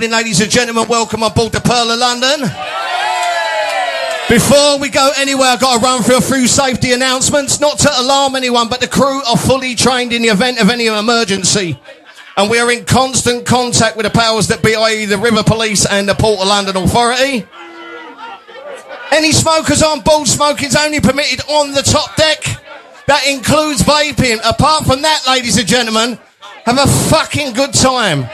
Evening, ladies and gentlemen. Welcome on board the Pearl of London. Before we go anywhere, I've got to run through a few safety announcements. Not to alarm anyone, but the crew are fully trained in the event of any emergency. And we are in constant contact with the powers that be, i.e., the River Police and the Port of London Authority. Any smokers on board, smoking is only permitted on the top deck. That includes vaping. Apart from that, ladies and gentlemen, have a fucking good time.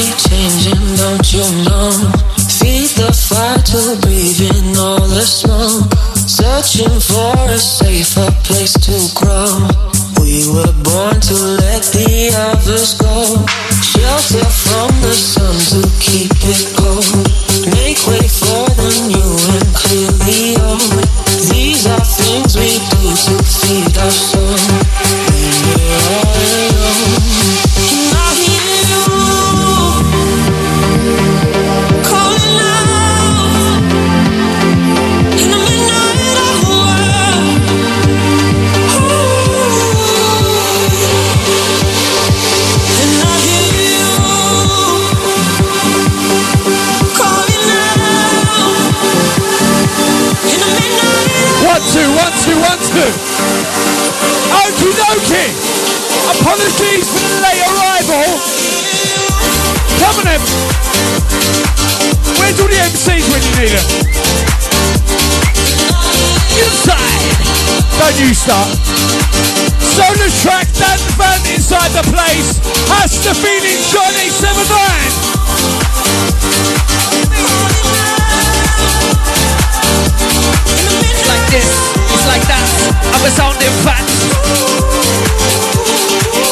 be changing, don't you know? Feed the fire to breathe in all the smoke. Searching for a safer place on the for the late arrival. Coming up. Where's all the MCs when you need them? Inside. Don't you start. Solar track, Dan Vant inside the place. Has the feeling Johnny eh, 79. It's like this, it's like that. I'm a sounding fat.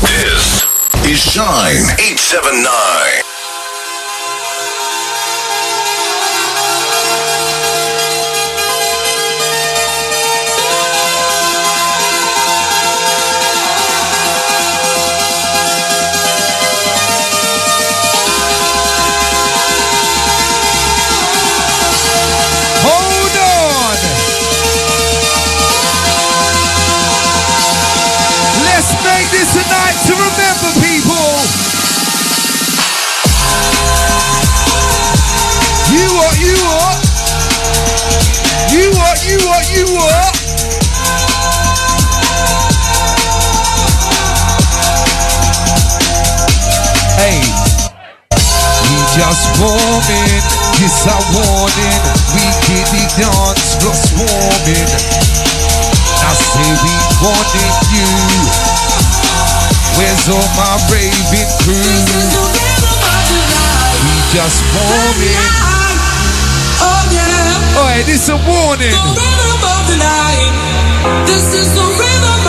This is Shine 879. A warning. We get the dance floor swarming. I say we wanted you. Where's all my raving crew? We just warming. Oh yeah, Oh, this a warning. the rhythm of the night. This is the rhythm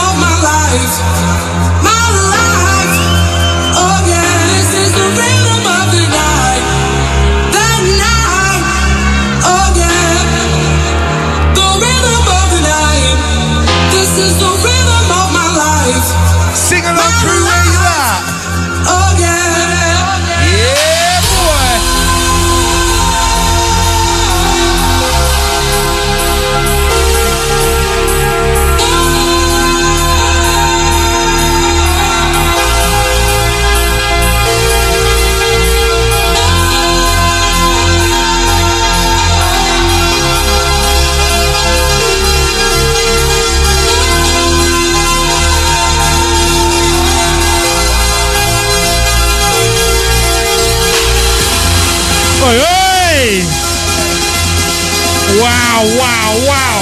Wow, wow.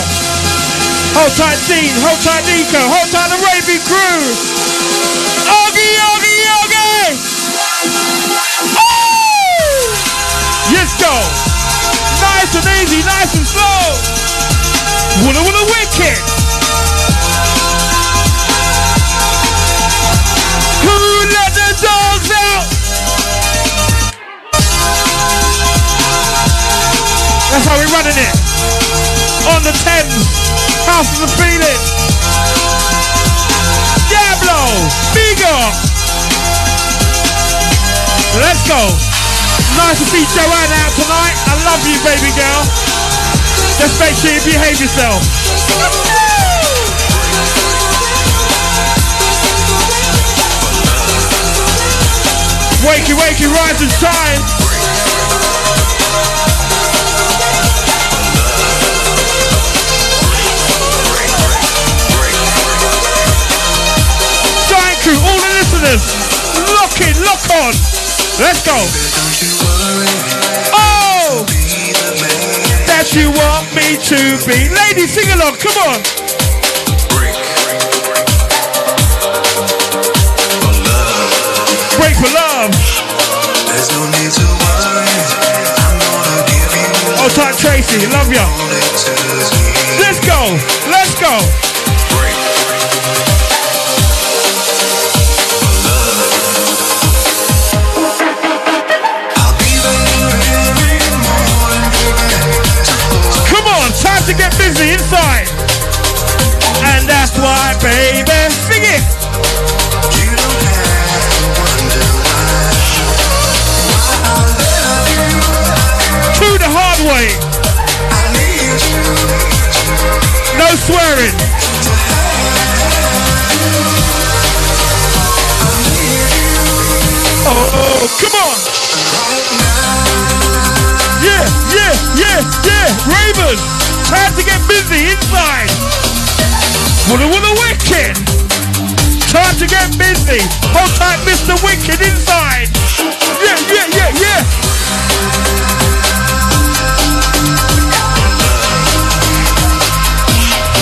Hold tight, Dean. Hold tight, Nico. Hold tight, the Raving crew. Oggy, Oggy, Oggy! Oh! Yes, go. Nice and easy, nice and slow. Willa, willa, wicked. Who let the dogs out? That's how we're running it. On the Thames. House of the Feeling. Diablo. Bigo. Let's go. Nice to see Joanne out tonight. I love you, baby girl. Just make sure you behave yourself. Wakey, wakey, rise and shine. Let's go. Oh, that you want me to be. Ladies, sing along, come on. Break for love. Break for love. There's no need to worry. I'm gonna give you Oh, tight Tracy, love ya. Let's go, let's go. Yeah, yeah. Raven, time to get busy inside. Willa Willa Wicked. Time to get busy. Hold tight, Mr. Wicked inside. Yeah, yeah, yeah, yeah.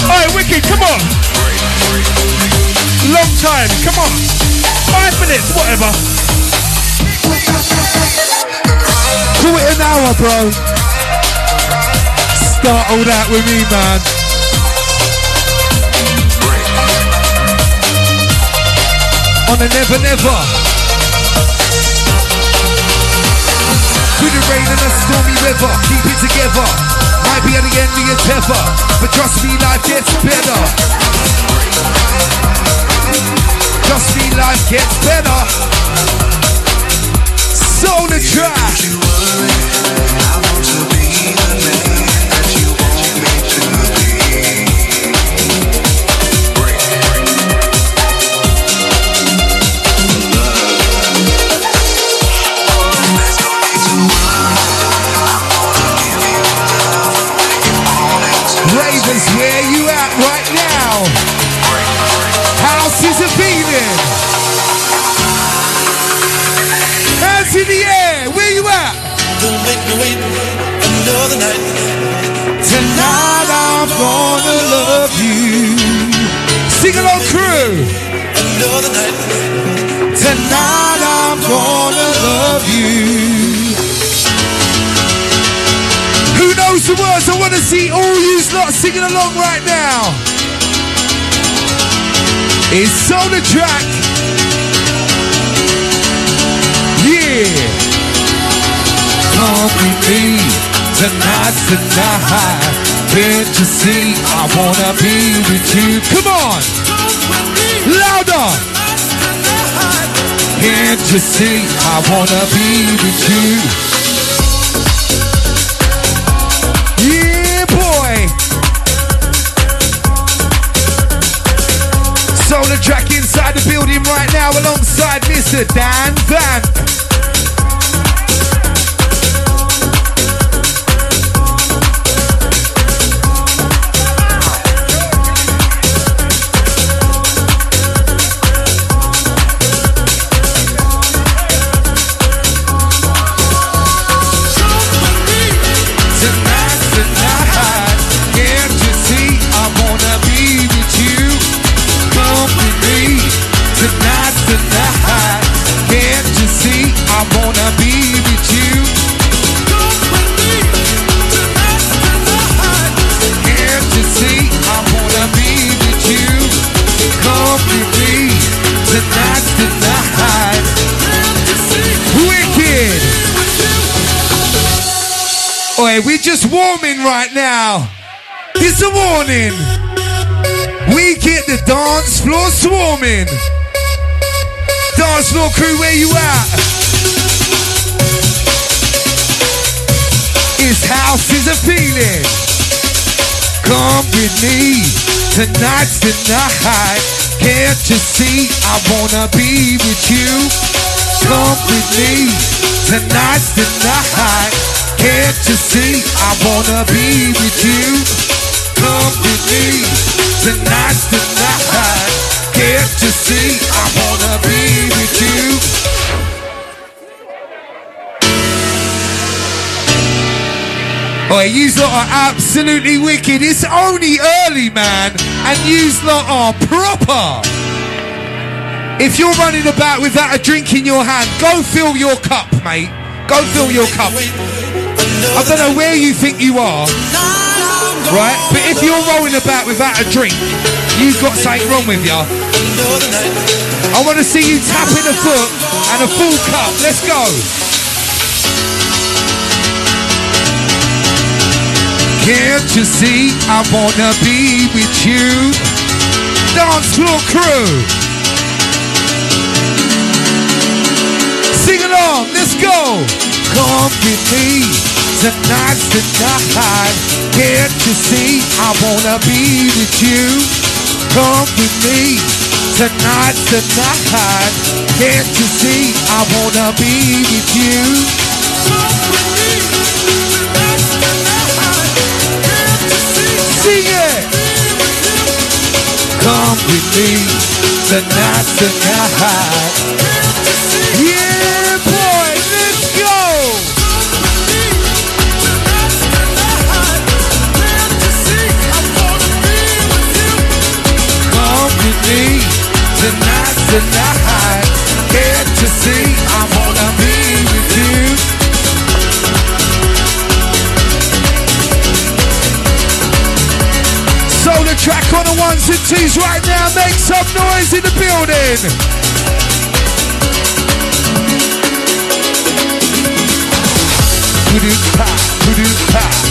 Alright, Wicked, come on. Long time, come on. five minutes, whatever. Call it an hour, bro. Start all that with me, man. On a never, never. Through the rain and a stormy weather, keep it together. Might be at the end of your tether, but trust me, life gets better. Trust me, life gets better. SolarTrak. In the air, where you at? Don't make me wait another night. Tonight I'm gonna love you. Sing along, crew. Another night. Tonight I'm gonna love you. Who knows the words? I want to see all you lot singing along right now. It's on the track. Come with me tonight, tonight. Can't you see I wanna be with you? Come on. Louder. Can't you see I wanna be with you? Yeah, boy. SolarTrak inside the building right now alongside Mr. Dan Vant. It's a warning. We get the dance floor swarming. Dance floor crew, where you at? His house is a feeling. Come with me. Tonight's the night. Can't you see I wanna be with you? Come with me. Tonight's the night. Can't you see I wanna be with you? Night. Can't see I wanna be with you? Oh, you lot are absolutely wicked. It's only early, man, and you lot are proper. If you're running about without a drink in your hand, go fill your cup, mate. Go fill your cup. I don't know where you think you are, right? But if you're rolling about without a drink, you've got something wrong with you. I want to see you tapping a foot and a full cup. Let's go. Can't you see I wanna be with you? Dance floor crew. Sing along, let's go. Come with me. Tonight's the night. Can't you see I wanna be with you? Come with me. Tonight's the night. Can't you see I wanna be with you? Come with me. Tonight's the night. Yeah, tonight. See I wanna be with you? So the track on the ones and twos right now. Make some noise in the building. Do-do-pa, do-do-pa.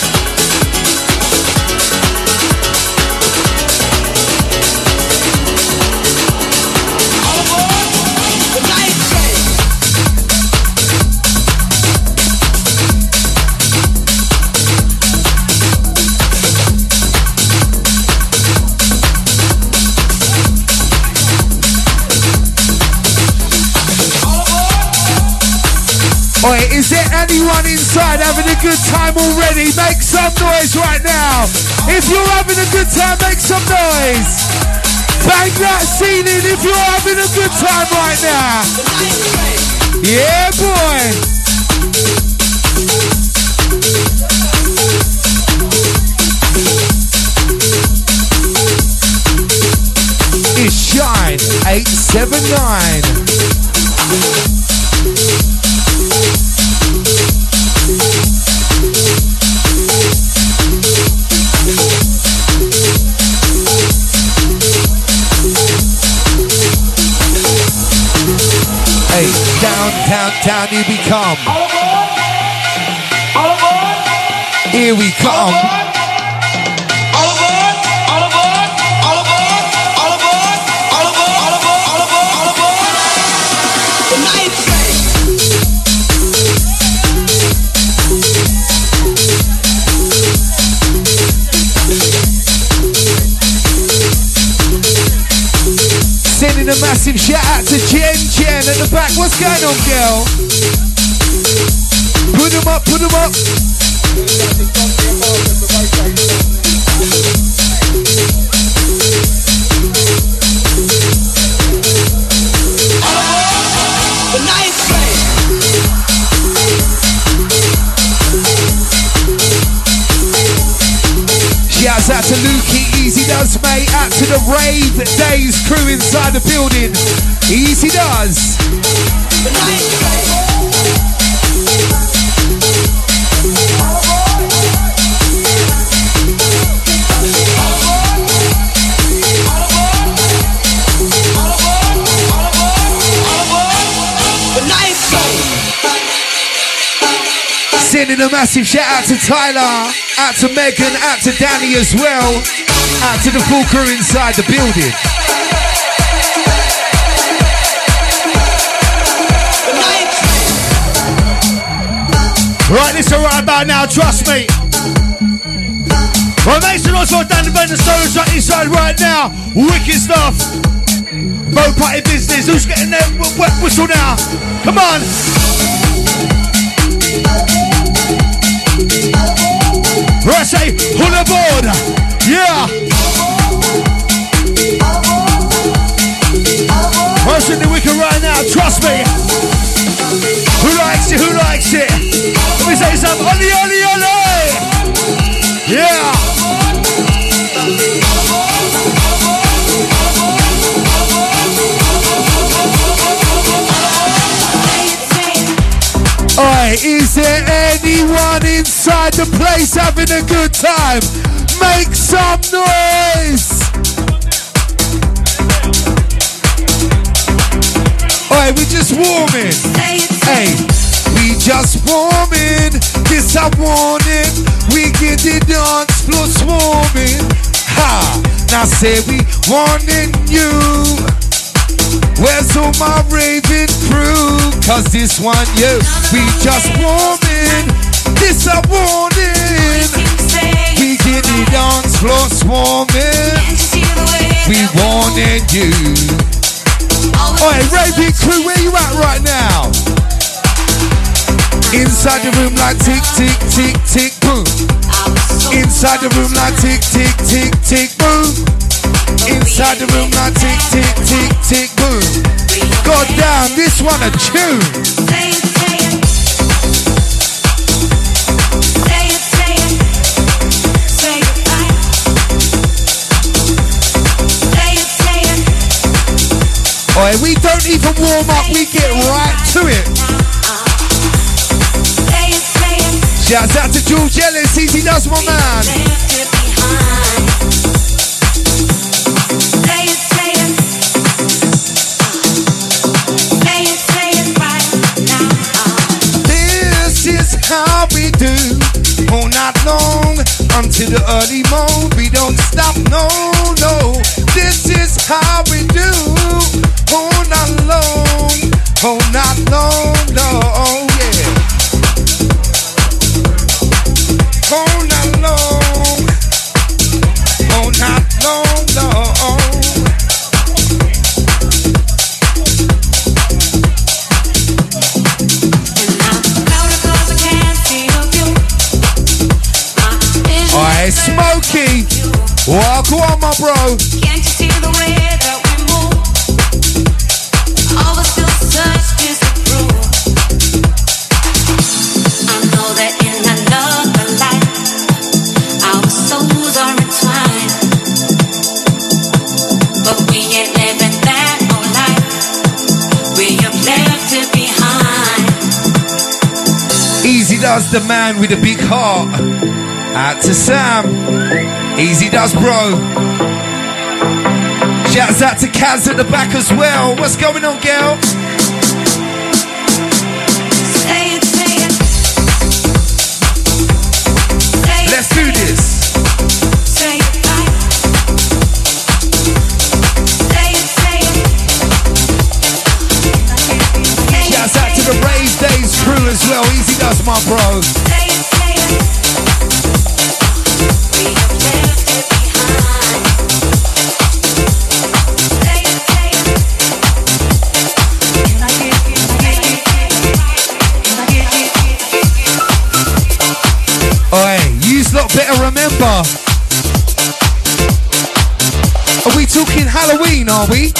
is there anyone inside having a good time already? Make some noise right now. If you're having a good time, make some noise. Bang that ceiling if you're having a good time right now. Yeah, boy. It's Shine 879. Down, down, down, here we come. Here we come. Sending a massive shout out to Jen Jen at the back. What's going on, girl? Put them up, put them up. Shouts out to Lukey, Easy Does, mate. Out to the Rave Days crew inside the building. Easy Does. Sending a massive shout out to Tyler, out to Megan, out to Danny as well, out to the full crew inside the building. Right, listen right about now, trust me. Right, make noise for Dan the Bender right inside right now. Wicked stuff. Boat party business. Who's getting their whistle now? Come on. Oli Oli Oli! Yeah! Oi, is there anyone inside the place having a good time? Make some noise! Oi, we just warming. Hey, we just warming. This a warning. We get the dance floor swarming. Ha! Now say we warning you. Where's all my raving crew? Cause this one, you, we just warming. This a warning. We get the dance floor swarming. We warning you. Oi, raving crew, where you at right now? Inside the room like tick, tick, tick, tick, boom. Inside the room like tick, tick, tick, tick, boom. Inside the room like tick, tick, tick, tick, boom. God damn, this one a tune. Oi, we don't even warm up, we get right to it. Shouts out to George Ellis, Easy Does My Man. This is how we do. All night long until the early morn. We don't stop, no, no. This is how we do. All night long, all night long, no, Smokey. Well, go on, my bro. Does the man with a big heart. Out to Sam. Easy does, bro. Shouts out to Kaz at the back as well. What's going on, girl? Oi, yous lot better remember. Are we talking Halloween, are we?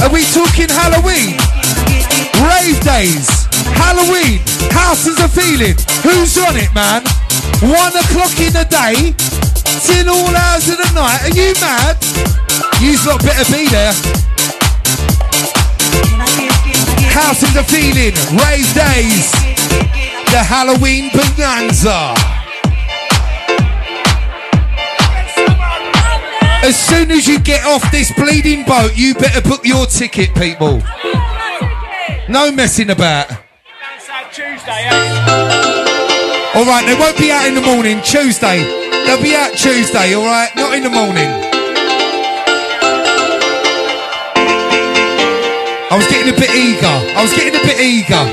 Are we talking Halloween? Rave days, Halloween, houses are feeling. Who's on it, man? One o'clock in the day, till all hours of the night. Are you mad? Yous lot better be there. Houses are feeling, rave days, the Halloween bonanza. As soon as you get off this bleeding boat, you better book your ticket, people. No messing about. All right, they won't be out in the morning. Tuesday, they'll be out Tuesday. All right, not in the morning. I was getting a bit eager. I was getting a bit eager.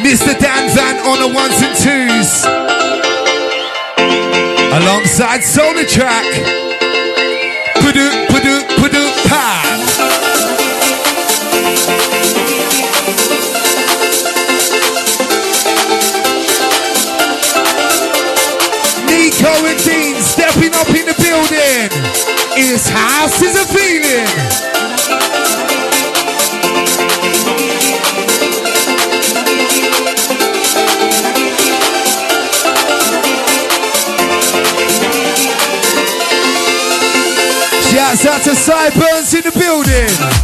Mr. Dan Vant on the ones and twos. Alongside SolarTrak. Pudu, His house is a feeling. Shouts out to Sideburns in the building.